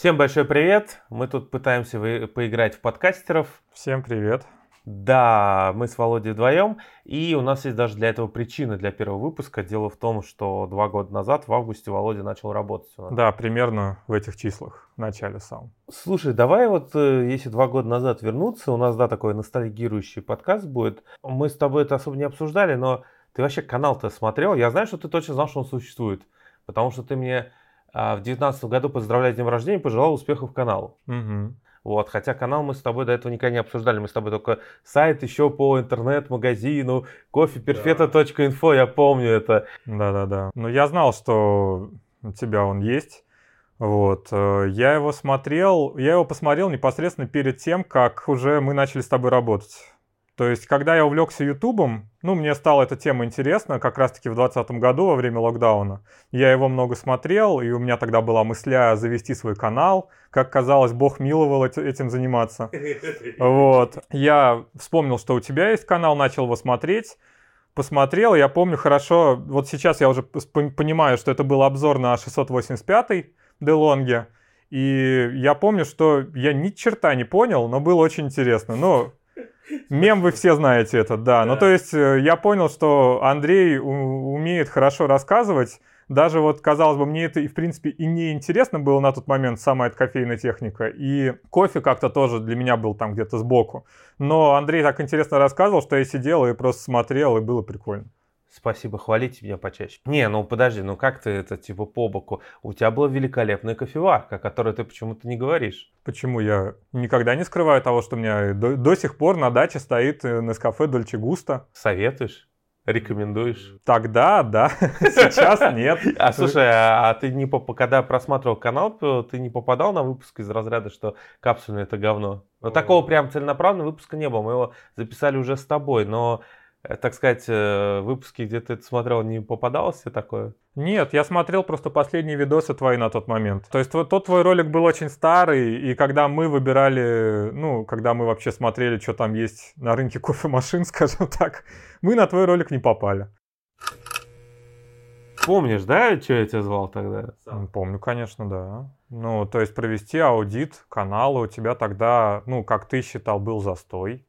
Всем большой привет. Мы тут пытаемся вы- поиграть в подкастеров. Всем привет. Да, мы с Володей вдвоем, и у нас есть даже для этого причина для первого выпуска. Дело в том, что два года назад, в августе, Володя начал работать у нас. Да, примерно в этих числах, в начале сам. Слушай, давай вот, э, если два года назад вернуться, у нас, да, такой ностальгирующий подкаст будет. Мы с тобой это особо не обсуждали, но ты вообще канал-то смотрел? Я знаю, что ты точно знал, что он существует, потому что ты мне а, в девятнадцатом году, поздравляя с днем рождения, пожелал успехов каналу. Угу. Вот, хотя канал мы с тобой до этого никогда не обсуждали, мы с тобой только сайт еще по интернет-магазину, кофеперфета.инфо, я помню это. Да-да-да. Но я знал, что у тебя он есть. Вот. э, Я его смотрел, я его посмотрел непосредственно перед тем, как уже мы начали с тобой работать. То есть, когда я увлекся Ютубом, ну, мне стала эта тема интересна, как раз-таки в 2020 году, во время локдауна. Я его много смотрел, и у меня тогда была мысля завести свой канал. Как казалось, Бог миловал эти- этим заниматься. Вот. Я вспомнил, что у тебя есть канал, начал его смотреть. Посмотрел, я помню хорошо, вот сейчас я уже понимаю, что это был обзор на 685-й Делонге. И я помню, что я ни черта не понял, но было очень интересно. Ну, мем вы все знаете этот, да. Ну, Да. то есть э, я понял, что Андрей умеет хорошо рассказывать. Даже вот, казалось бы, мне это, и в принципе, и не интересно было на тот момент, сама эта кофейная техника. И кофе как-то тоже для меня был там где-то сбоку. Но Андрей так интересно рассказывал, что я сидел и просто смотрел, и было прикольно. Спасибо, хвалите меня почаще. Не, ну подожди, ну как ты это типа по боку? У тебя была великолепная кофеварка, о которой ты почему-то не говоришь. Почему я никогда не скрываю того, что у меня до, до сих пор на даче стоит э, Нескафе Дольче Густа. Советуешь? Рекомендуешь? Тогда, да, сейчас нет. А слушай, а, а ты не поп- когда просматривал канал, ты не попадал на выпуск из разряда, что капсульное это говно? Но такого прям целенаправленного выпуска не было. Мы его записали уже с тобой, но, так сказать, э, выпуски, где ты это смотрел, не попадалось тебе такое? Нет, я смотрел просто последние видосы твои на тот момент. То есть вот тот твой ролик был очень старый, и когда мы выбирали, ну, когда мы вообще смотрели, что там есть на рынке кофемашин, скажем так, мы на твой ролик не попали. Помнишь, да, что я тебя звал тогда? М, Помню, конечно, да. Ну, то есть провести аудит канала у тебя тогда, ну, как ты считал, был застой.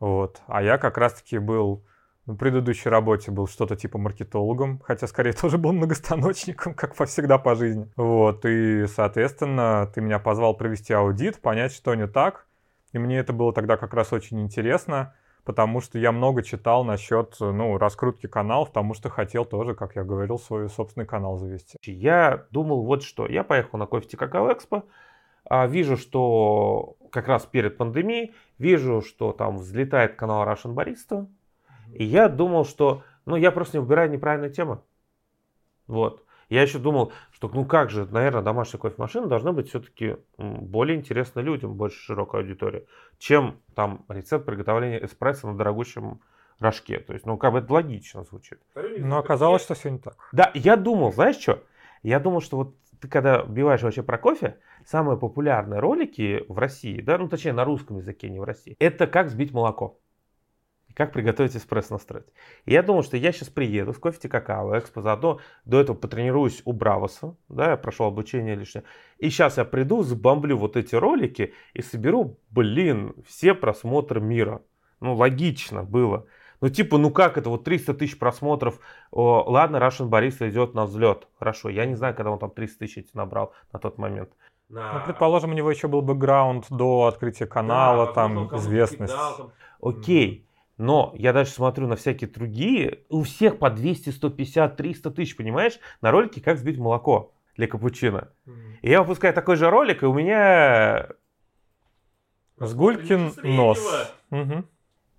Вот. А я как раз-таки был на предыдущей работе был что-то типа маркетологом, хотя скорее тоже был многостаночником, как всегда по жизни. Вот. И, соответственно, ты меня позвал провести аудит, понять, что не так. И мне это было тогда как раз очень интересно, потому что я много читал насчет, ну, раскрутки каналов, потому что хотел тоже, как я говорил, свой собственный канал завести. Я думал вот что. Я поехал на кофе Какао Экспо, вижу, что как раз перед пандемией, вижу, что там взлетает канал Russian Barista, и я думал, что, ну, я просто не выбираю неправильную тему. Вот. Я еще думал, что, ну как же, наверное, домашняя кофемашина должна быть все-таки более интересна людям, больше широкой аудитории, чем там рецепт приготовления эспрессо на дорогущем рожке. То есть, ну, как бы это логично звучит. Но оказалось, что все не так. Да, я думал, знаешь что? Я думал, что вот ты когда вбиваешь вообще про кофе, самые популярные ролики в России, да, ну точнее на русском языке, не в России, это как взбить молоко. Как приготовить эспрессо настроить. И я думал, что я сейчас приеду в кофе какао, экспо, заодно до этого потренируюсь у Бравоса, да, я прошел обучение лишнее. И сейчас я приду, забомблю вот эти ролики и соберу, блин, все просмотры мира. Ну, логично было. Ну, типа, ну как это, вот 300 тысяч просмотров, о, ладно, Russian Barista идет на взлет. Хорошо, я не знаю, когда он там 300 тысяч набрал на тот момент. Ну, предположим, у него еще был бэкграунд до открытия канала, Да, там известность. кидал, там. Окей, но я дальше смотрю на всякие другие, у всех по 200, 150, 300 тысяч, понимаешь, на ролике «Как взбить молоко» для капучино. И я выпускаю такой же ролик, и у меня... Сгулькин нос. Мгм.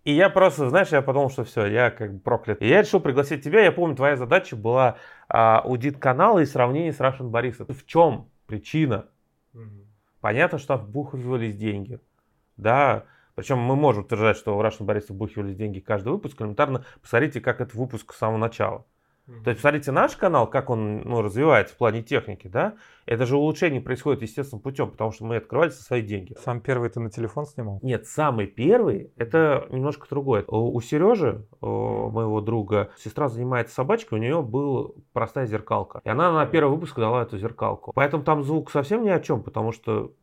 И я просто, знаешь, я подумал, что все, я как бы проклят. И я решил пригласить тебя. Я помню, твоя задача была а, аудит канала и сравнение с Russian Barista. В чем причина? Понятно, что вбухивались деньги. Да, причем мы можем утверждать, что в Russian Barista вбухивались деньги каждый выпуск. Элементарно посмотрите, как это выпуск с самого начала. То есть, посмотрите, наш канал, как он ну, развивается в плане техники, да, это же улучшение происходит естественным путем, потому что мы открывали со свои деньги. Сам первый ты на телефон снимал? Нет, самый первый, это немножко другое. У Сережи, моего друга, сестра занимается собачкой, у нее была простая зеркалка. И она на первый выпуск дала эту зеркалку. Поэтому там звук совсем ни о чем, потому что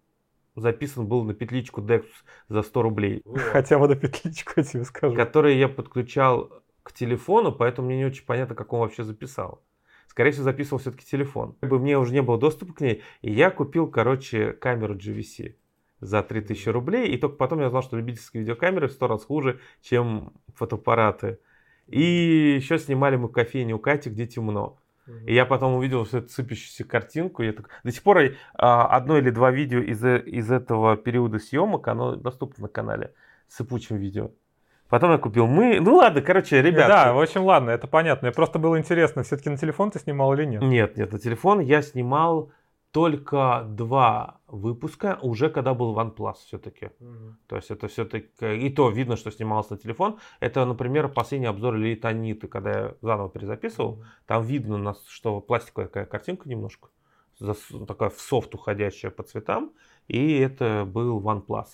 записан был на петличку Dexus за 100 рублей. Хотя бы на петличку, я тебе скажу. Который я подключал к телефону, поэтому мне не очень понятно, как он вообще записал. Скорее всего, записывал все-таки телефон. Как бы мне уже не было доступа к ней, и я купил, короче, камеру GVC за 3000 рублей, и только потом я узнал, что любительские видеокамеры в сто раз хуже, чем фотоаппараты. И еще снимали мы в кофейне у Кати, где темно. И я потом увидел всю эту сыпящуюся картинку. Я так... До сих пор а, одно или два видео из, из этого периода съемок, оно доступно на канале с сыпучим видео. Потом я купил мы. Ну ладно, короче, ребята. Да, в общем, ладно, это понятно. Мне просто было интересно, все-таки на телефон ты снимал или нет? Нет, нет, на телефон я снимал только два выпуска, уже когда был OnePlus все-таки. Угу. То есть это все-таки, и то видно, что снимался на телефон. Это, например, последний обзор Лейтониты, когда я заново перезаписывал. Угу. Там видно, что пластиковая такая картинка немножко, такая в софт уходящая по цветам. И это был OnePlus.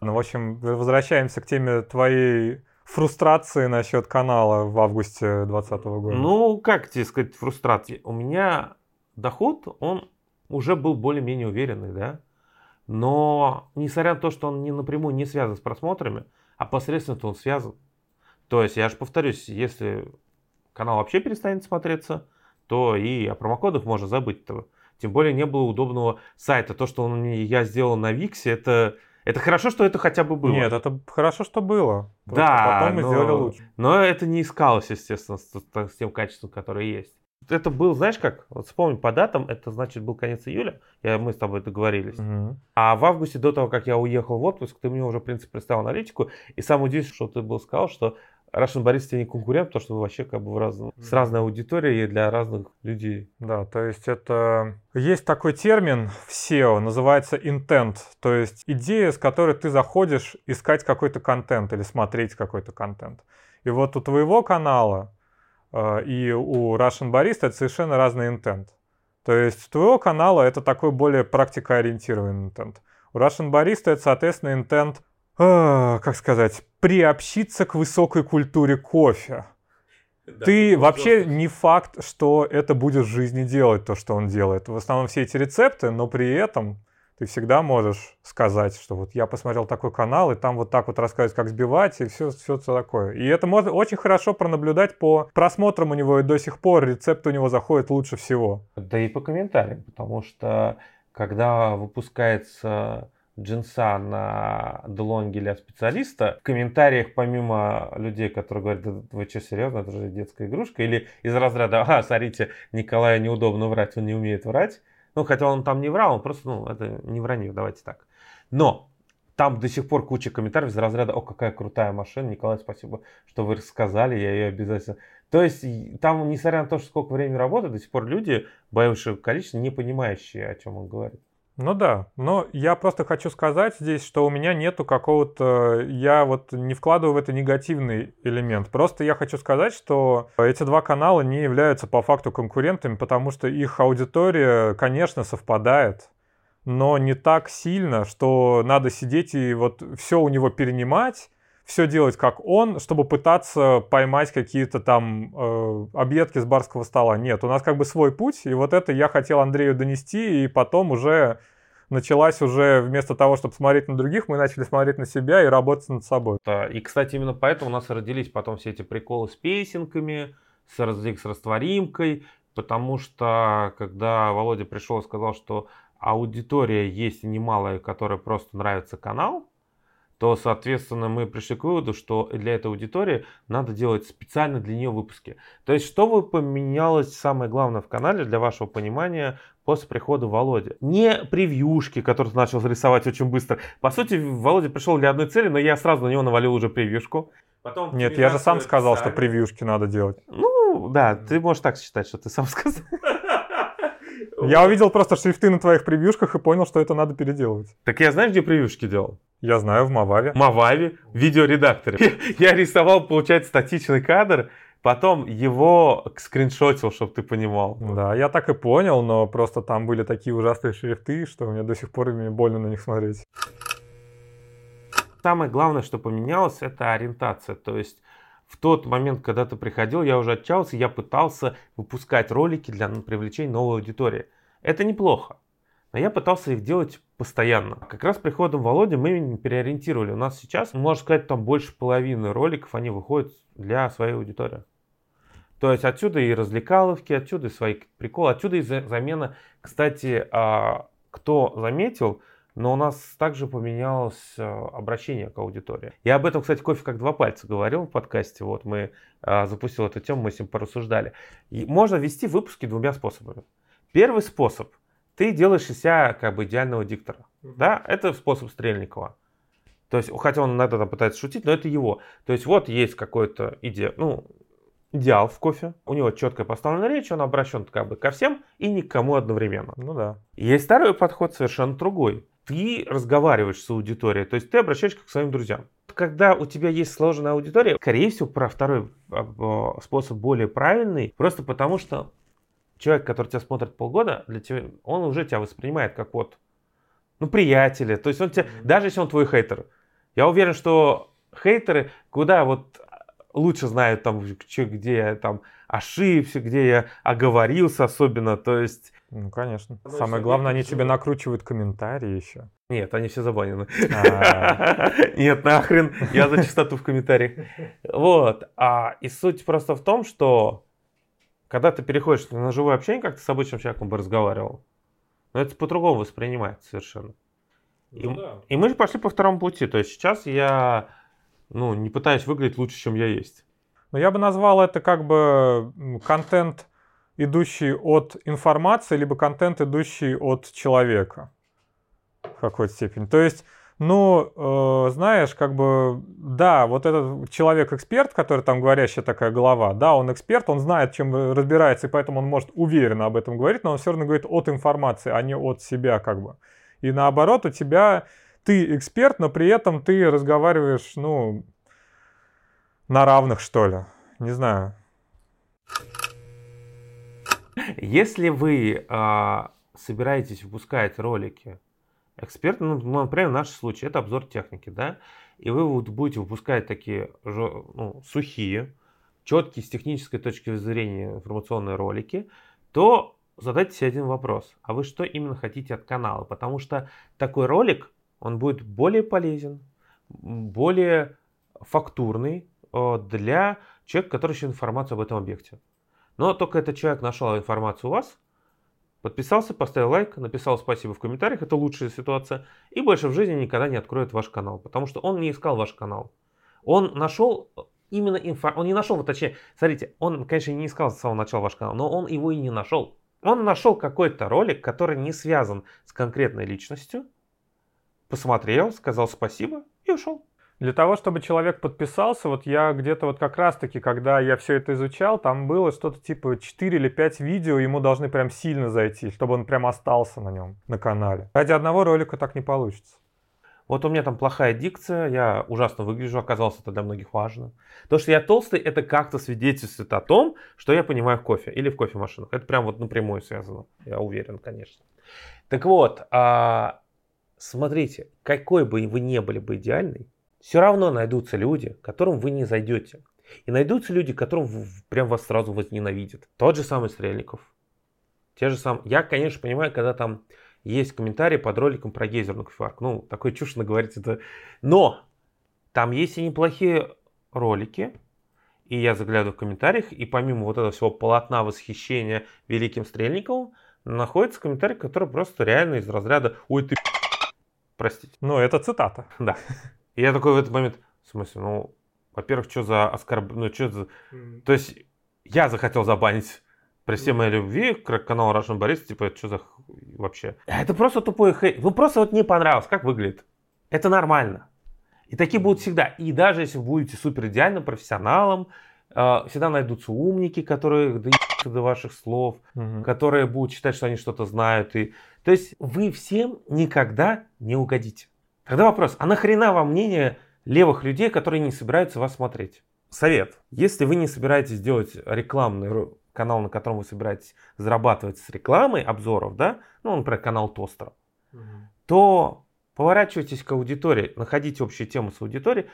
Ну, в общем, возвращаемся к теме твоей фрустрации насчет канала в августе 2020 года. Ну, как тебе сказать, фрустрации? У меня доход, он уже был более-менее уверенный, да. Но, несмотря на то, что он не напрямую не связан с просмотрами, а посредственно он связан. То есть, я же повторюсь, если канал вообще перестанет смотреться, то и о промокодах можно забыть. -то. Тем более не было удобного сайта. То, что он, я сделал на Виксе, это это хорошо, что это хотя бы было. Нет, это хорошо, что было. Да, потом мы но, сделали лучше. Но это не искалось, естественно, с, с тем качеством, которое есть. Это был, знаешь как, вот вспомни по датам, это значит был конец июля, я, мы с тобой договорились. Угу. А в августе, до того, как я уехал в отпуск, ты мне уже, в принципе, представил аналитику. И самое удивительное, что ты был сказал, что Russian тебе не конкурент, потому что вы вообще как бы в разном, с разной аудиторией для разных людей. Да, то есть это... Есть такой термин в SEO, называется intent, то есть идея, с которой ты заходишь искать какой-то контент или смотреть какой-то контент. И вот у твоего канала э, и у Russian Barista это совершенно разный intent. То есть у твоего канала это такой более практикоориентированный intent. У Russian Barista это, соответственно, intent а, как сказать, приобщиться к высокой культуре кофе. Да, ты вообще не факт, что это будешь в жизни делать, то, что он делает. В основном все эти рецепты, но при этом ты всегда можешь сказать, что вот я посмотрел такой канал, и там вот так вот рассказывают, как сбивать, и все, все, все такое. И это можно очень хорошо пронаблюдать по просмотрам у него, и до сих пор рецепт у него заходит лучше всего. Да и по комментариям, потому что когда выпускается джинса на делонге для специалиста, в комментариях помимо людей, которые говорят, да вы что, серьезно, это же детская игрушка, или из разряда, ага, смотрите, Николаю неудобно врать, он не умеет врать, ну, хотя он там не врал, он просто, ну, это не вранье, давайте так. Но там до сих пор куча комментариев из разряда, о, какая крутая машина, Николай, спасибо, что вы рассказали, я ее обязательно... То есть там, несмотря на то, что сколько времени работает, до сих пор люди, большее количество, не понимающие, о чем он говорит. Ну да, но я просто хочу сказать здесь, что у меня нету какого-то... Я вот не вкладываю в это негативный элемент. Просто я хочу сказать, что эти два канала не являются по факту конкурентами, потому что их аудитория, конечно, совпадает, но не так сильно, что надо сидеть и вот все у него перенимать, все делать как он, чтобы пытаться поймать какие-то там э, объедки с барского стола. Нет, у нас как бы свой путь, и вот это я хотел Андрею донести, и потом уже началась уже вместо того, чтобы смотреть на других, мы начали смотреть на себя и работать над собой. И, кстати, именно поэтому у нас родились потом все эти приколы с песенками, с, с растворимкой, потому что когда Володя пришел и сказал, что аудитория есть немалая, которая просто нравится канал, то, соответственно, мы пришли к выводу, что для этой аудитории надо делать специально для нее выпуски. То есть, что бы поменялось самое главное в канале для вашего понимания после прихода Володи? Не превьюшки, которые ты начал рисовать очень быстро. По сути, Володя пришел для одной цели, но я сразу на него навалил уже превьюшку. Потом Нет, я же сам сказал, что превьюшки надо делать. Ну, да, ты можешь так считать, что ты сам сказал. Я увидел просто шрифты на твоих превьюшках и понял, что это надо переделывать. Так я знаешь, где превьюшки делал? Я знаю, в Мававе. Мававе, в видеоредакторе. Я рисовал, получается, статичный кадр, потом его скриншотил, чтобы ты понимал. Да, я так и понял, но просто там были такие ужасные шрифты, что мне до сих пор мне больно на них смотреть. Самое главное, что поменялось, это ориентация. То есть в тот момент, когда ты приходил, я уже отчаялся, я пытался выпускать ролики для привлечения новой аудитории. Это неплохо. Но я пытался их делать постоянно. Как раз приходом Володи мы переориентировали. У нас сейчас, можно сказать, там больше половины роликов, они выходят для своей аудитории. То есть отсюда и развлекаловки, отсюда и свои приколы, отсюда и замена. Кстати, а, кто заметил, но у нас также поменялось а, обращение к аудитории. Я об этом, кстати, кофе как два пальца говорил в подкасте. Вот мы а, запустил эту тему, мы с ним порассуждали. И можно вести выпуски двумя способами. Первый способ ты делаешь из себя как бы идеального диктора. Mm-hmm. Да, это способ Стрельникова. То есть, хотя он иногда там пытается шутить, но это его. То есть, вот есть какой-то иде... ну, идеал в кофе. У него четкая поставлена речь, он обращен как бы ко всем и никому одновременно. Ну да. Есть второй подход совершенно другой. Ты разговариваешь с аудиторией, то есть ты обращаешься к своим друзьям. Когда у тебя есть сложная аудитория, скорее всего, про второй а, способ более правильный, просто потому что человек, который тебя смотрит полгода, для тебя, он уже тебя воспринимает как вот, ну, приятеля. То есть он тебя, mm-hmm. даже если он твой хейтер, я уверен, что хейтеры куда вот лучше знают там, где я там ошибся, где я оговорился особенно, то есть... Ну, конечно. Ну, Самое главное, они тебе накручивают комментарии еще. Нет, они все забанены. А. Нет, нахрен, я за чистоту в комментариях. Вот. А, и суть просто в том, что когда ты переходишь на живое общение, как ты с обычным человеком бы разговаривал, но это по-другому воспринимается совершенно. И, ну, да. и мы же пошли по второму пути. То есть сейчас я ну, не пытаюсь выглядеть лучше, чем я есть. Но я бы назвал это как бы контент, идущий от информации, либо контент, идущий от человека в какой-то степени. То есть ну, э, знаешь, как бы, да, вот этот человек-эксперт, который там говорящая такая голова, да, он эксперт, он знает, чем разбирается, и поэтому он может уверенно об этом говорить, но он все равно говорит от информации, а не от себя, как бы. И наоборот, у тебя, ты эксперт, но при этом ты разговариваешь, ну, на равных, что ли. Не знаю. Если вы э, собираетесь выпускать ролики Эксперт, ну, например, в нашем случае, это обзор техники, да, и вы вот будете выпускать такие ну, сухие, четкие с технической точки зрения информационные ролики, то задайте себе один вопрос. А вы что именно хотите от канала? Потому что такой ролик, он будет более полезен, более фактурный э, для человека, который ищет информацию об этом объекте. Но только этот человек нашел информацию у вас, Подписался, поставил лайк, написал спасибо в комментариях, это лучшая ситуация. И больше в жизни никогда не откроет ваш канал, потому что он не искал ваш канал. Он нашел именно информацию, он не нашел, точнее, смотрите, он, конечно, не искал с самого начала ваш канал, но он его и не нашел. Он нашел какой-то ролик, который не связан с конкретной личностью, посмотрел, сказал спасибо и ушел. Для того, чтобы человек подписался, вот я где-то вот как раз-таки, когда я все это изучал, там было что-то типа 4 или 5 видео, ему должны прям сильно зайти, чтобы он прям остался на нем, на канале. Ради одного ролика так не получится. Вот у меня там плохая дикция, я ужасно выгляжу, оказалось, это для многих важно. То, что я толстый, это как-то свидетельствует о том, что я понимаю в кофе или в кофемашинах. Это прям вот напрямую связано, я уверен, конечно. Так вот, а, смотрите, какой бы вы не были бы идеальный, все равно найдутся люди, которым вы не зайдете. И найдутся люди, которым прям вас сразу возненавидят. Тот же самый Стрельников. Те же самые. Я, конечно, понимаю, когда там есть комментарии под роликом про гейзерную кофеварку. Ну, такой чушь наговорить это. Но там есть и неплохие ролики. И я заглядываю в комментариях, и помимо вот этого всего полотна восхищения великим Стрельниковым, находится комментарий, который просто реально из разряда «Ой, ты Простите. Ну, это цитата. Да. И я такой в этот момент, в смысле, ну, во-первых, что за оскорбление, ну, что за... Mm-hmm. То есть я захотел забанить при всей моей любви к каналу Russian Борис, типа, это что за вообще? Это просто тупой хейт. Ну, просто вот не понравилось, как выглядит. Это нормально. И такие будут всегда. И даже если вы будете супер идеальным профессионалом, э, всегда найдутся умники, которые доебутся до ваших слов, угу. которые будут считать, что они что-то знают. И... То есть вы всем никогда не угодите. Тогда вопрос, а нахрена вам мнение левых людей, которые не собираются вас смотреть? совет. Если вы не собираетесь делать рекламный канал, на котором вы собираетесь зарабатывать с рекламой обзоров, да, ну, например, канал Тостера, угу. то поворачивайтесь к аудитории, находите общую тему с аудиторией.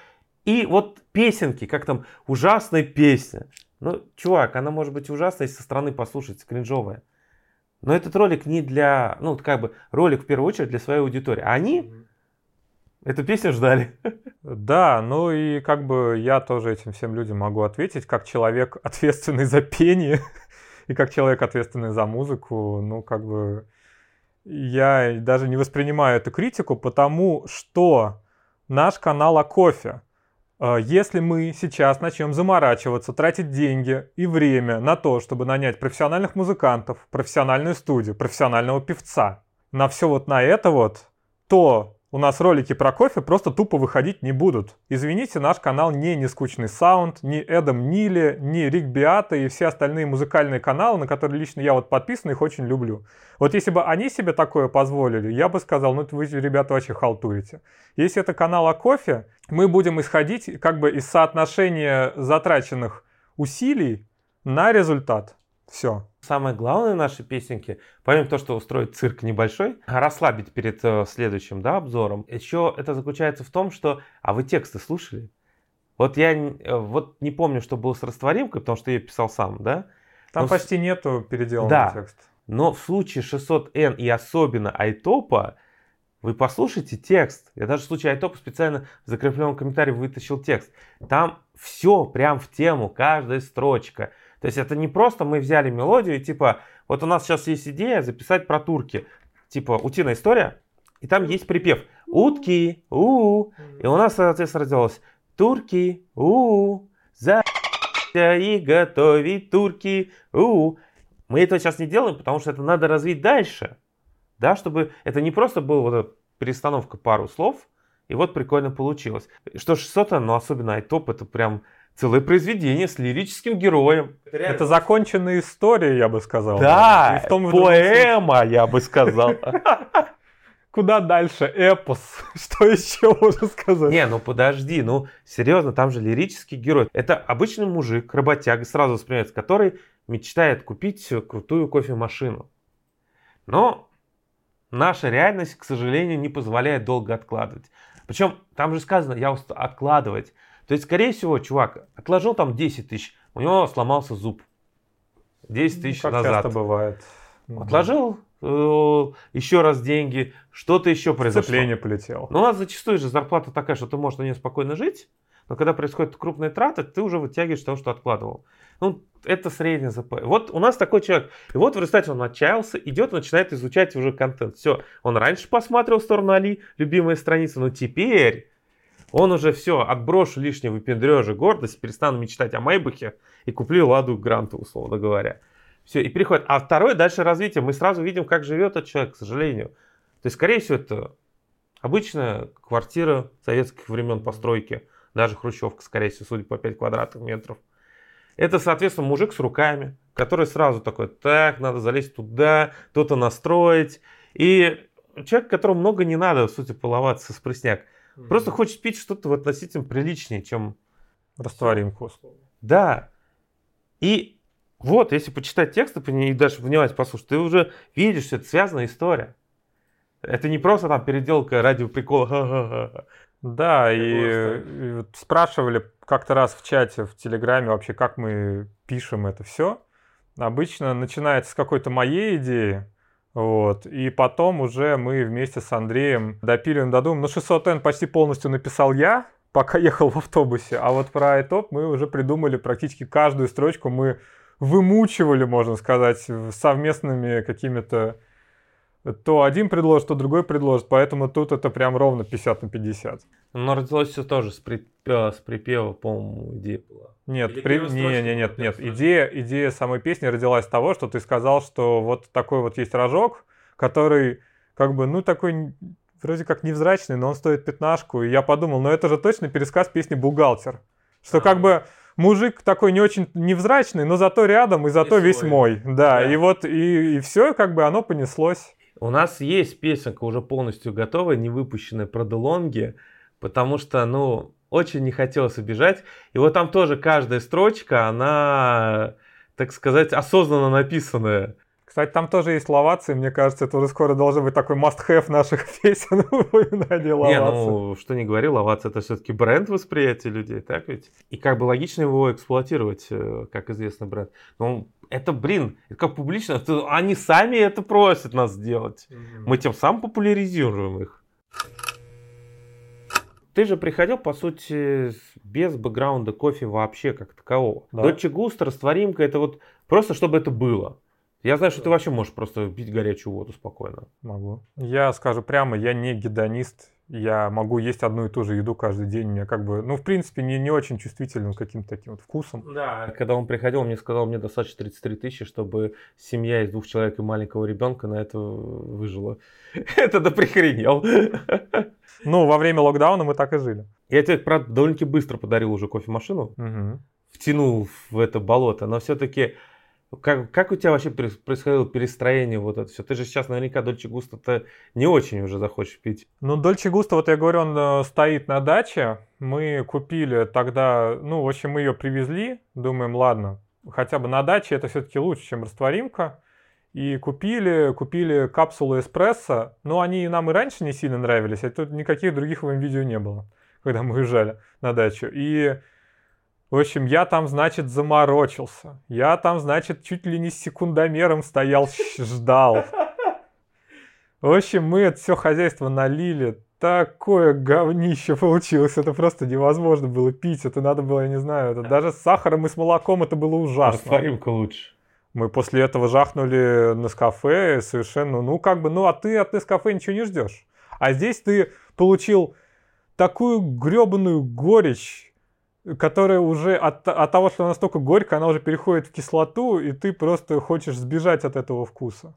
И вот песенки, как там ужасная песня. Ну, чувак, она может быть ужасной со стороны послушать, кринжовая. Но этот ролик не для, ну, как бы, ролик в первую очередь для своей аудитории. А они эту песню ждали. Да, ну и как бы я тоже этим всем людям могу ответить, как человек, ответственный за пение, и как человек, ответственный за музыку, ну, как бы я даже не воспринимаю эту критику, потому что наш канал о кофе. Э, если мы сейчас начнем заморачиваться, тратить деньги и время на то, чтобы нанять профессиональных музыкантов, профессиональную студию, профессионального певца, на все вот на это вот, то у нас ролики про кофе просто тупо выходить не будут. Извините, наш канал не нескучный саунд, не Эдам Ниле, не Рик Биата и все остальные музыкальные каналы, на которые лично я вот подписан, их очень люблю. Вот если бы они себе такое позволили, я бы сказал, ну вы, ребята, вообще халтурите. Если это канал о кофе, мы будем исходить как бы из соотношения затраченных усилий на результат. Все. Самое главное нашей песенке, помимо того, что устроить цирк небольшой, расслабить перед э, следующим да, обзором, еще это заключается в том, что... А вы тексты слушали? Вот я э, вот не помню, что было с растворемкой, потому что я писал сам, да? Там Но почти с... нету переделанного да, текста. Но в случае 600N и особенно айтопа, вы послушайте текст. Я даже в случае айтопа специально в закрепленном комментарии вытащил текст. Там все прям в тему, каждая строчка. То есть это не просто мы взяли мелодию типа, вот у нас сейчас есть идея записать про турки. Типа утиная история, и там есть припев «Утки, у, И у нас, соответственно, родилось «Турки, у, за и готовить турки, у, Мы этого сейчас не делаем, потому что это надо развить дальше. Да, чтобы это не просто была вот перестановка пару слов, и вот прикольно получилось. Что 600, но особенно айтоп, это прям целое произведение с лирическим героем. Это, это законченная история, я бы сказал. Да, и в том, поэма, я бы сказал. Куда дальше? Эпос. Что еще можно сказать? Не, ну подожди, ну серьезно, там же лирический герой. Это обычный мужик, работяга, сразу воспринимается, который мечтает купить крутую кофемашину. Но наша реальность, к сожалению, не позволяет долго откладывать. Причем там же сказано, я устал откладывать. То есть, скорее всего, чувак отложил там 10 тысяч, у него сломался зуб. 10 тысяч ну, как назад. часто бывает. Отложил э, еще раз деньги, что-то еще произошло. Сцепление полетело. Но у нас зачастую же зарплата такая, что ты можешь на нее спокойно жить, но когда происходит крупная трата, ты уже вытягиваешь того, что откладывал. Ну, это средний ЗП. Вот у нас такой человек. И вот в результате он отчаялся, идет начинает изучать уже контент. Все, он раньше посмотрел в сторону Али, любимая страница, но теперь он уже все, отброшу лишнего выпендрежа, гордость, перестану мечтать о Майбахе и куплю Ладу Гранту, условно говоря. Все, и переходит. А второе, дальше развитие. Мы сразу видим, как живет этот человек, к сожалению. То есть, скорее всего, это обычная квартира советских времен постройки. Даже хрущевка, скорее всего, судя по 5 квадратных метров. Это, соответственно, мужик с руками, который сразу такой, так, надо залезть туда, то-то настроить. И человек, которому много не надо, в сути, половаться с пресняк. Mm-hmm. Просто хочет пить что-то относительно приличнее, чем... Растворимку. Да. И вот, если почитать тексты и даже внимательно послушать, ты уже видишь, что это связанная история. Это не просто там переделка ради прикола. Да, и, и спрашивали как-то раз в чате, в Телеграме вообще, как мы пишем это все. Обычно начинается с какой-то моей идеи, вот. И потом уже мы вместе с Андреем допиливаем, додумаем. Ну, 600N почти полностью написал я, пока ехал в автобусе. А вот про iTop мы уже придумали практически каждую строчку. Мы вымучивали, можно сказать, совместными какими-то то один предложит, то другой предложит, поэтому тут это прям ровно 50 на 50. Но родилось все тоже с, припева, с припева, по-моему, идея была. Нет, при... не, не, нет, нет. Идея, идея самой песни родилась с того, что ты сказал, что вот такой вот есть рожок, который как бы, ну, такой вроде как невзрачный, но он стоит пятнашку. И я подумал, ну это же точно пересказ песни «Бухгалтер». Что как бы мужик такой не очень невзрачный, но зато рядом и зато и весь мой. Да, да, и вот и, и все как бы оно понеслось. У нас есть песенка уже полностью готовая, не выпущенная про Делонги, потому что, ну, очень не хотелось убежать. И вот там тоже каждая строчка, она, так сказать, осознанно написанная. Кстати, там тоже есть ловации. Мне кажется, это уже скоро должен быть такой must-have наших песен упоминания ловации. Не, ну, что не говори, ловация это все-таки бренд восприятия людей, так ведь? И как бы логично его эксплуатировать, э, как известный бренд. Ну, это, блин, это как публично, это, они сами это просят нас сделать. Mm-hmm. Мы тем самым популяризируем их. Ты же приходил, по сути, без бэкграунда кофе вообще как такового. Да. Дольче Густо, растворимка, это вот просто чтобы это было. Я знаю, что ты вообще можешь просто пить горячую воду спокойно. Могу. Я скажу прямо, я не гедонист. Я могу есть одну и ту же еду каждый день. Мне как бы, ну, в принципе, не, не очень чувствительным каким-то таким вот вкусом. Да. Когда он приходил, он мне сказал, мне достаточно 33 тысячи, чтобы семья из двух человек и маленького ребенка на это выжила. Это да прихренел. Ну, во время локдауна мы так и жили. Я тебе, правда, довольно-таки быстро подарил уже кофемашину. Угу. Втянул в это болото, но все-таки как, как у тебя вообще происходило перестроение вот это все? Ты же сейчас наверняка Дольче Густо-то не очень уже захочешь пить. Ну, Дольче Густо, вот я говорю, он э, стоит на даче. Мы купили тогда, ну, в общем, мы ее привезли. Думаем, ладно, хотя бы на даче это все-таки лучше, чем растворимка. И купили, купили капсулы эспрессо. Но они нам и раньше не сильно нравились, а тут никаких других в видео не было, когда мы уезжали на дачу. И в общем, я там, значит, заморочился. Я там, значит, чуть ли не с секундомером стоял, ждал. В общем, мы это все хозяйство налили. Такое говнище получилось. Это просто невозможно было пить. Это надо было, я не знаю, это даже с сахаром и с молоком это было ужасно. Растворимка лучше. Мы после этого жахнули на кафе совершенно, ну как бы, ну а ты от кафе ничего не ждешь. А здесь ты получил такую гребаную горечь, которая уже от, от того, что она настолько горькая, она уже переходит в кислоту, и ты просто хочешь сбежать от этого вкуса.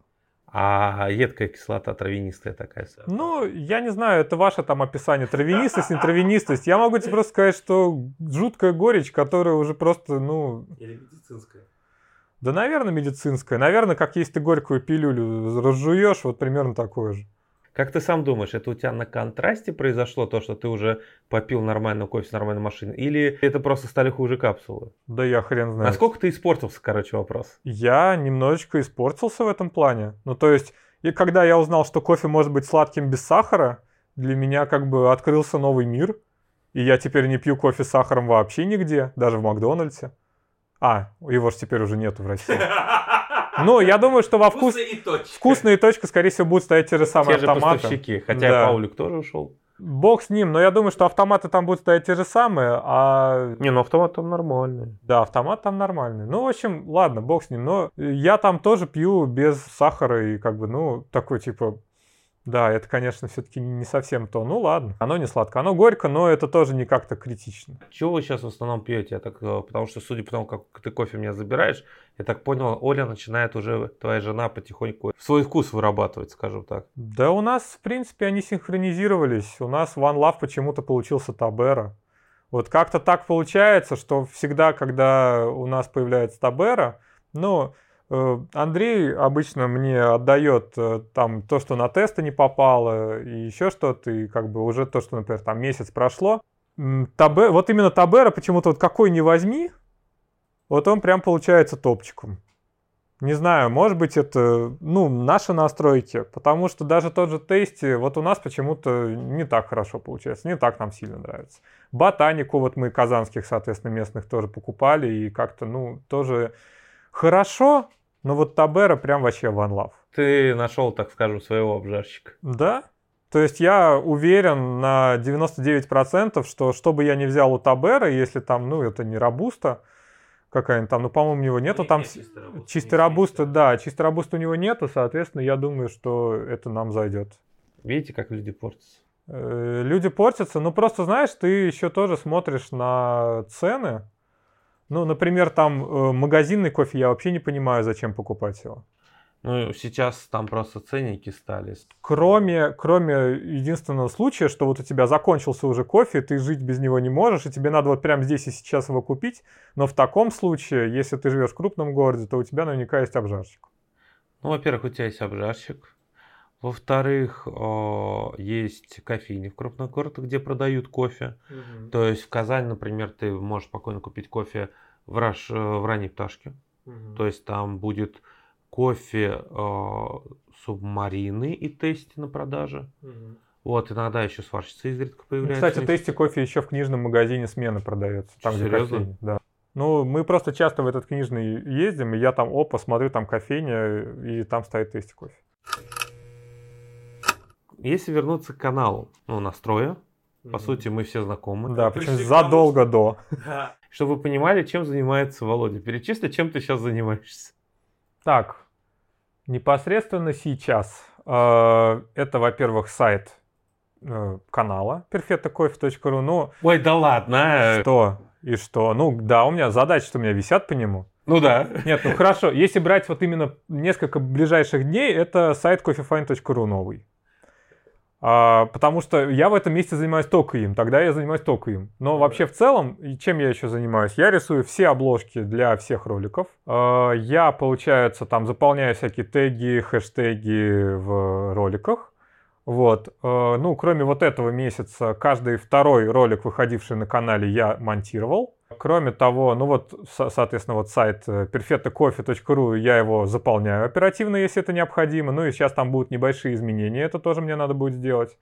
А едкая кислота травянистая такая? Ну, я не знаю, это ваше там описание. Травянистость, не травянистость. Я могу тебе просто сказать, что жуткая горечь, которая уже просто, ну... Или медицинская. Да, наверное, медицинская. Наверное, как если ты горькую пилюлю разжуешь, вот примерно такое же. Как ты сам думаешь, это у тебя на контрасте произошло, то, что ты уже попил нормальную кофе с нормальной машины? Или это просто стали хуже капсулы? Да я хрен знаю. Насколько ты испортился, короче, вопрос? Я немножечко испортился в этом плане. Ну, то есть, и когда я узнал, что кофе может быть сладким без сахара, для меня как бы открылся новый мир. И я теперь не пью кофе с сахаром вообще нигде, даже в Макдональдсе. А, его же теперь уже нету в России. Ну, я думаю, что во вкус... Вкусная и точка. Вкусная и точка, скорее всего, будут стоять те же самые те автоматы. Же поставщики, хотя да. Паулик тоже ушел. Бог с ним, но я думаю, что автоматы там будут стоять те же самые, а... Не, ну автомат там нормальный. Да, автомат там нормальный. Ну, в общем, ладно, бог с ним, но я там тоже пью без сахара и как бы, ну, такой типа да, это, конечно, все-таки не совсем то. Ну ладно, оно не сладко, оно горько, но это тоже не как-то критично. Чего вы сейчас в основном пьете? Я так, э, потому что, судя по тому, как ты кофе меня забираешь, я так понял, Оля начинает уже, твоя жена потихоньку свой вкус вырабатывать, скажем так. Да у нас, в принципе, они синхронизировались. У нас One Love почему-то получился Табера. Вот как-то так получается, что всегда, когда у нас появляется Табера, ну, Андрей обычно мне отдает э, там то, что на тесты не попало, и еще что-то, и как бы уже то, что, например, там месяц прошло. Табе, вот именно Табера почему-то вот какой не возьми, вот он прям получается топчиком. Не знаю, может быть это, ну, наши настройки, потому что даже тот же тесте, вот у нас почему-то не так хорошо получается, не так нам сильно нравится. Ботанику вот мы казанских, соответственно, местных тоже покупали, и как-то, ну, тоже хорошо, ну вот Табера прям вообще one love. Ты нашел, так скажем, своего обжарщика. Да. То есть я уверен на 99%, что что бы я ни взял у Табера, если там, ну, это не Робуста, какая-нибудь там, ну, по-моему, у него нету там... Чистый Робуста, да, чистый Робуста у него нету, соответственно, я думаю, что это нам зайдет. Видите, как люди портятся? Э, люди портятся, ну, просто, знаешь, ты еще тоже смотришь на цены, ну, например, там э, магазинный кофе я вообще не понимаю, зачем покупать его. Ну, сейчас там просто ценники стали. Кроме, кроме единственного случая, что вот у тебя закончился уже кофе, ты жить без него не можешь, и тебе надо вот прямо здесь и сейчас его купить. Но в таком случае, если ты живешь в крупном городе, то у тебя наверняка есть обжарщик. Ну, во-первых, у тебя есть обжарщик. Во-вторых, есть кофейни в крупных городах, где продают кофе. Мгм. То есть в Казани, например, ты можешь спокойно купить кофе в, раш, э, в ранней пташке. Мгм. То есть там будет кофе э, субмарины и тести на продаже. Мгм. Вот, иногда еще сварщица изредка Ну, появляется. Кстати, тесте кофе еще в книжном магазине смены продается. Там, где Серьезно? да. Ну, мы просто часто в этот книжный ездим, и я там, опа, смотрю, там кофейня, и там стоит тесте кофе. Если вернуться к каналу, ну, настроя, по Мгм. сути, мы все знакомы. Да, причем задолго до. Чтобы вы понимали, чем занимается Володя. Перечисли, чем ты сейчас занимаешься. Так, непосредственно сейчас. э, Это, во-первых, сайт э, канала perfectocoffee.ru. Ну, Ой, да ладно. что и что? Ну, да, у меня задачи, что у меня висят по нему. Ну да. Нет, ну хорошо. Если брать вот именно несколько ближайших дней, это сайт coffeefine.ru новый. А, потому что я в этом месте занимаюсь только им, тогда я занимаюсь только им. Но вообще в целом, чем я еще занимаюсь? Я рисую все обложки для всех роликов. А, я, получается, там заполняю всякие теги, хэштеги в роликах. Вот. А, Ну, кроме вот этого месяца, каждый второй ролик, выходивший на канале, я монтировал. Кроме того, ну вот, со- соответственно, вот сайт э, perfectocoffee.ru, я его заполняю оперативно, если это необходимо. Ну и сейчас там будут небольшие изменения, это тоже мне надо будет сделать.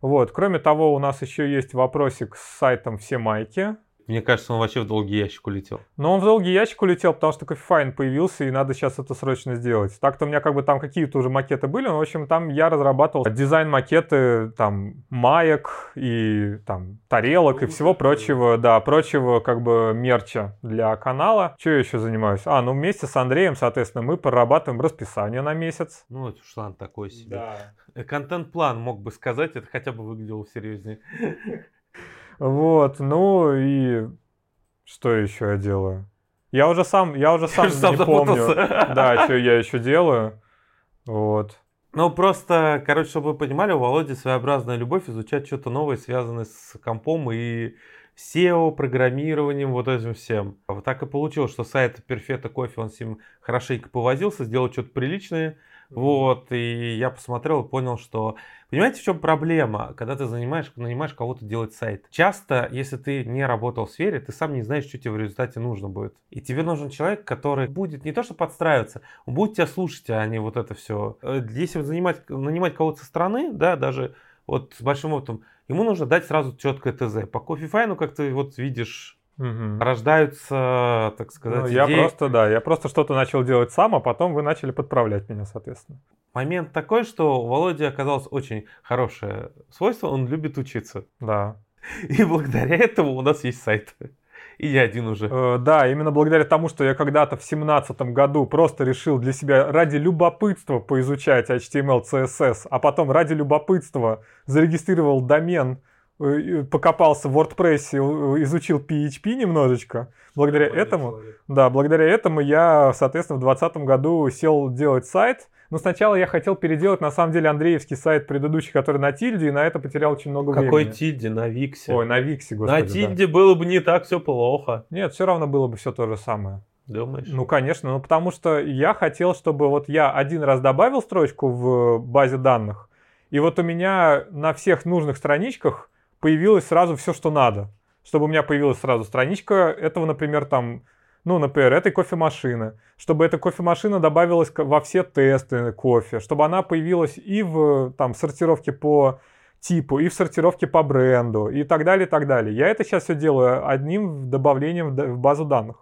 Вот. Кроме того, у нас еще есть вопросик с сайтом «Все майки». Мне кажется, он вообще в долгий ящик улетел. Но он в долгий ящик улетел, потому что кофефайн появился, и надо сейчас это срочно сделать. Так-то у меня как бы там какие-то уже макеты были, но, в общем, там я разрабатывал дизайн-макеты, там, маек и там тарелок и всего прочего, да, прочего как бы мерча для канала. Что я еще занимаюсь? А, ну вместе с Андреем, соответственно, мы прорабатываем расписание на месяц. Ну, это уж ладно, такой себе. Э, Контент-план мог бы сказать, это хотя бы выглядело серьезнее. Вот, ну и что еще я делаю? Я уже сам, я уже сам, уже сам не помню, запутался. да, что я еще делаю. Вот. Ну, просто, короче, чтобы вы понимали, у Володи своеобразная любовь изучать что-то новое, связанное с компом и SEO, программированием, вот этим всем. Вот так и получилось, что сайт Perfecto Coffee, он с ним хорошенько повозился, сделал что-то приличное. Вот, и я посмотрел и понял, что... Понимаете, в чем проблема, когда ты занимаешь, нанимаешь кого-то делать сайт? Часто, если ты не работал в сфере, ты сам не знаешь, что тебе в результате нужно будет. И тебе нужен человек, который будет не то что подстраиваться, он будет тебя слушать, а не вот это все. Если занимать, нанимать кого-то со стороны, да, даже вот с большим опытом, ему нужно дать сразу четкое ТЗ. По кофе-файну, как ты вот видишь, Мгм. рождаются, так сказать, Ну, я идеи. просто, да, я просто что-то начал делать сам, а потом вы начали подправлять меня, соответственно. Момент такой, что у Володи оказалось очень хорошее свойство, он любит учиться. Да. И благодаря этому у нас есть сайт. И я один уже. Э, да, именно благодаря тому, что я когда-то в семнадцатом году просто решил для себя ради любопытства поизучать HTML, CSS, а потом ради любопытства зарегистрировал домен, покопался в WordPress, э, изучил PHP немножечко. Благодаря этому, да, благодаря этому я, соответственно, в 2020 году сел делать сайт. Но сначала я хотел переделать, на самом деле, Андреевский сайт предыдущий, который на Тильде, и на это потерял очень много Какой времени. Тильде на Виксе? Ой, на Виксе, господи, на да. Тильде было бы не так все плохо. Нет, все равно было бы все то же самое. Думаешь? Ну, конечно, ну потому что я хотел, чтобы вот я один раз добавил строчку в базе данных, и вот у меня на всех нужных страничках появилось сразу все, что надо. Чтобы у меня появилась сразу страничка этого, например, там, ну, например, этой кофемашины. Чтобы эта кофемашина добавилась во все тесты кофе. Чтобы она появилась и в там, сортировке по типу, и в сортировке по бренду, и так далее, и так далее. Я это сейчас все делаю одним добавлением в базу данных.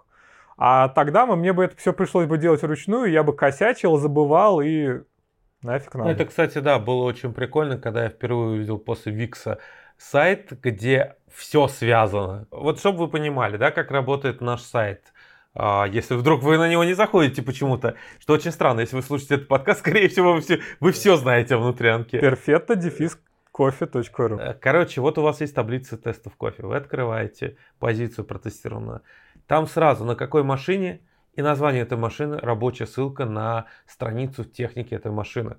А тогда мы- мне бы это все пришлось бы делать вручную, я бы косячил, забывал и нафиг Ну, надо. это, кстати, да, было очень прикольно, когда я впервые увидел после Викса сайт, где все связано. Вот чтобы вы понимали, да, как работает наш сайт. А, если вдруг вы на него не заходите почему-то, что очень странно, если вы слушаете этот подкаст, скорее всего, вы все, вы все знаете о внутрянке. Perfetto дефис кофе.ру. Э, Короче, вот у вас есть таблица тестов кофе. Вы открываете позицию протестированную. Там сразу на какой машине и название этой машины, рабочая ссылка на страницу техники этой машины.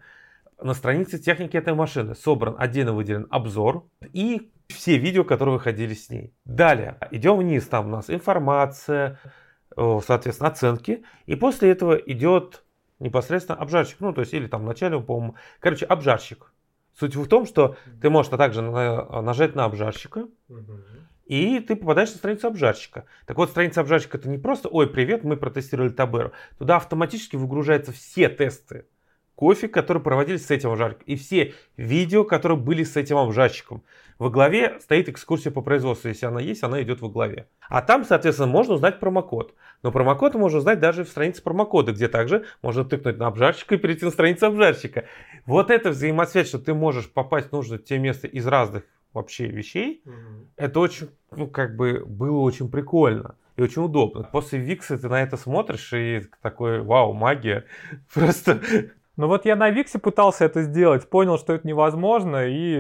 На странице техники этой машины собран отдельно выделен обзор и все видео, которые выходили с ней. Далее, идем вниз, там у нас информация, о, соответственно, оценки. И после этого идет Непосредственно обжарщик. Ну, то есть, или там вначале, по-моему. Короче, обжарщик. Суть в том, что ты можешь также нажать на обжарщика, и ты попадаешь на страницу обжарщика. Так вот, страница обжарщика это не просто, ой, привет, мы протестировали Таберу. Туда автоматически выгружаются все тесты кофе, которые проводились с этим обжарщиком, и все видео, которые были с этим обжарщиком. Во главе стоит экскурсия по производству. Если она есть, она идет во главе. А там, соответственно, можно узнать промокод. Но промокод можно узнать даже в странице промокода, где также можно тыкнуть на обжарщика и перейти на страницу обжарщика. Вот эта взаимосвязь, что ты можешь попасть в нужное тебе место из разных вообще вещей, угу. это очень, ну, как бы, было очень прикольно и очень удобно. После Викса ты на это смотришь и такой, вау, магия. Просто ну вот я на Виксе пытался это сделать, понял, что это невозможно и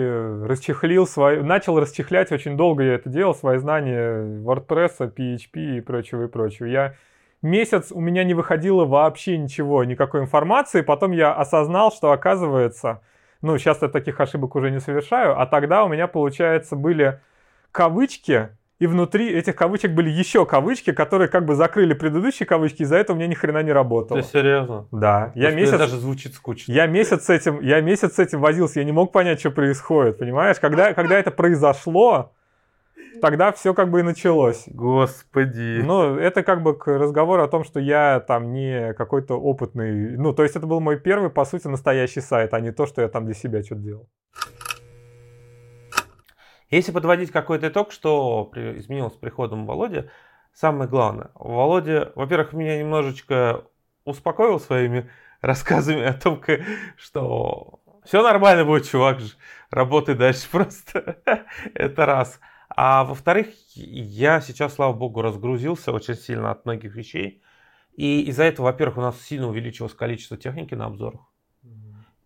расчехлил свои, начал расчехлять, очень долго я это делал, свои знания WordPress, PHP и прочего и прочего. Я месяц у меня не выходило вообще ничего, никакой информации, потом я осознал, что оказывается, ну сейчас я таких ошибок уже не совершаю, а тогда у меня, получается, были кавычки, и внутри этих кавычек были еще кавычки, которые как бы закрыли предыдущие кавычки, из-за этого мне ни хрена не работало. Ты серьезно? Да. Я месяц... даже звучит скучно. Я месяц с этим, я месяц с этим возился, я не мог понять, что происходит, понимаешь? Когда, когда это произошло, тогда все как бы и началось. Господи. Ну, это как бы к разговору о том, что я там не какой-то опытный... Ну, то есть это был мой первый, по сути, настоящий сайт, а не то, что я там для себя что-то делал. Если подводить какой-то итог, что изменилось с приходом Володи, самое главное, Володя, во-первых, меня немножечко успокоил своими рассказами о том, что все нормально будет, чувак, работай дальше просто. Это раз. А во-вторых, я сейчас, слава богу, разгрузился очень сильно от многих вещей. И из-за этого, во-первых, у нас сильно увеличилось количество техники на обзорах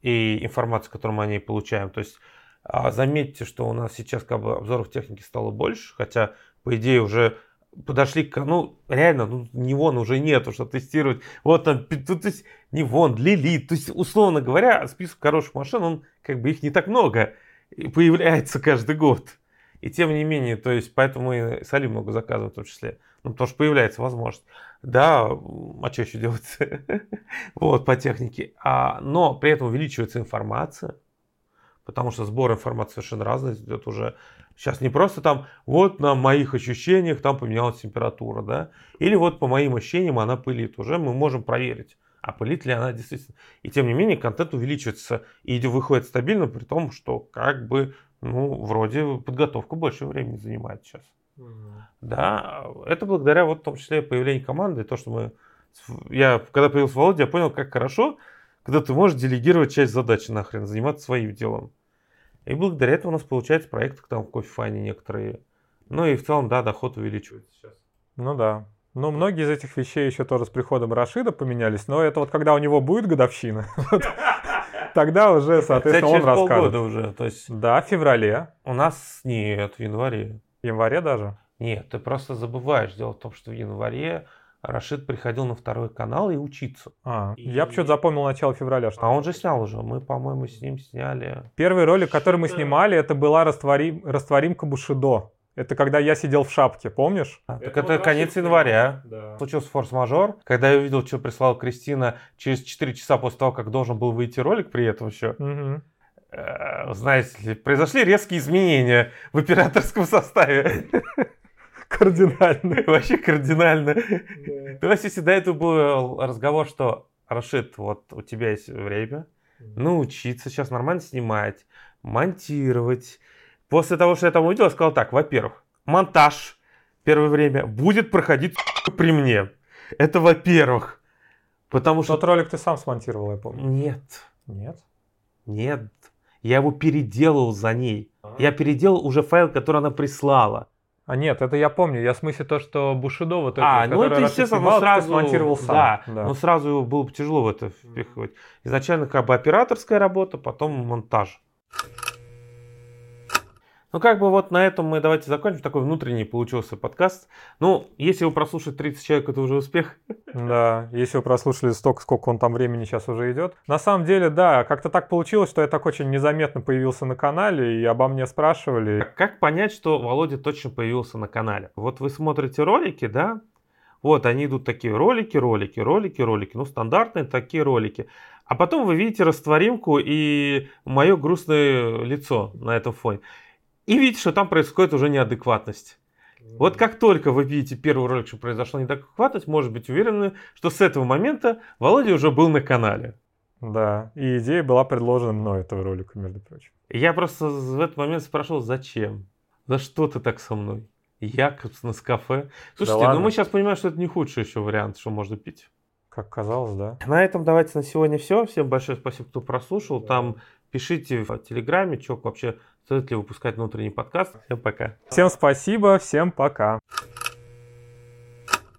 и информации, которую мы о ней получаем. То есть а заметьте, что у нас сейчас как бы обзоров техники стало больше, хотя, по идее, уже подошли к, ну, реально, ну, не вон уже нету, что тестировать. Вот там, то, то есть, не вон, лилит. То есть, условно говоря, список хороших машин, он, как бы, их не так много появляется каждый год. И тем не менее, то есть, поэтому и Сали много заказывают в том числе. Ну, потому что появляется возможность. Да, а что еще делать? вот, по технике. А, но при этом увеличивается информация потому что сбор информации совершенно разный идет уже. Сейчас не просто там, вот на моих ощущениях там поменялась температура, да, или вот по моим ощущениям она пылит. Уже мы можем проверить, а пылит ли она действительно. И тем не менее контент увеличивается и выходит стабильно, при том, что как бы, ну, вроде подготовка больше времени занимает сейчас. Угу. Да, это благодаря вот в том числе появлению команды, то, что мы... Я, когда появился Володя, я понял, как хорошо, когда ты можешь делегировать часть задач нахрен, заниматься своим делом. И благодаря этому у нас получается проекты там в кофе некоторые. Ну и в целом, да, доход увеличивается сейчас. Ну да. Но многие из этих вещей еще тоже с приходом Рашида поменялись, но это вот когда у него будет годовщина, тогда уже, соответственно, он расскажет. уже, то есть... Да, в феврале. У нас нет, в январе. В январе даже? Нет, ты просто забываешь. Дело в том, что в январе Рашид приходил на второй канал и учиться. А, и... я почему-то запомнил начало февраля. Что а он же снял уже. Мы, по-моему, с ним сняли. Первый ролик, который мы снимали, это была растворим... растворимка Бушидо. Это когда я сидел в шапке, помнишь? А, так это, это конец января. Да. Случился форс-мажор. Когда я увидел, что прислала Кристина через 4 часа после того, как должен был выйти ролик при этом еще. Угу. Знаете ли, произошли резкие изменения в операторском составе. Кардинально. Вообще кардинально. То есть, если до этого был разговор, что Рашид, вот у тебя есть время научиться сейчас нормально снимать, монтировать. После того, что я там увидел, я сказал так, во-первых, монтаж первое время будет проходить при мне. Это во-первых. Потому что... Тот ролик ты сам смонтировал, я помню. Нет. Нет? Нет. Я его переделал за ней. А? Я переделал уже файл, который она прислала. А нет, это я помню. Я в смысле то, что Бушидо вот это, А, ну это естественно, снимал, сразу смонтировал сам. Да, да. ну сразу его было тяжело в это впихивать. Изначально как бы операторская работа, потом монтаж. Ну, как бы вот на этом мы давайте закончим. Такой внутренний получился подкаст. Ну, если вы прослушали 30 человек, это уже успех. Да, если вы прослушали столько, сколько он там времени сейчас уже идет. На самом деле, да, как-то так получилось, что я так очень незаметно появился на канале, и обо мне спрашивали. Как понять, что Володя точно появился на канале? Вот вы смотрите ролики, да, Вот, они идут такие ролики, ролики, ролики, ролики. Ну, стандартные такие ролики. А потом вы видите растворимку и мое грустное лицо на этом фоне. И видите, что там происходит уже неадекватность. Вот как только вы видите первый ролик, что произошла неадекватность, может быть уверены, что с этого момента Володя уже был на канале. Да, и идея была предложена мной этого ролика, между прочим. Я просто в этот момент спрашивал, зачем? За что ты так со мной? Якобс с кафе. Слушайте, Да ну мы сейчас понимаем, что это не худший еще вариант, что можно пить. Как казалось, да. На этом давайте на сегодня все. Всем большое спасибо, кто прослушал. Там пишите в Телеграме, что вообще стоит ли выпускать внутренний подкаст. Всем пока. Всем спасибо, всем пока.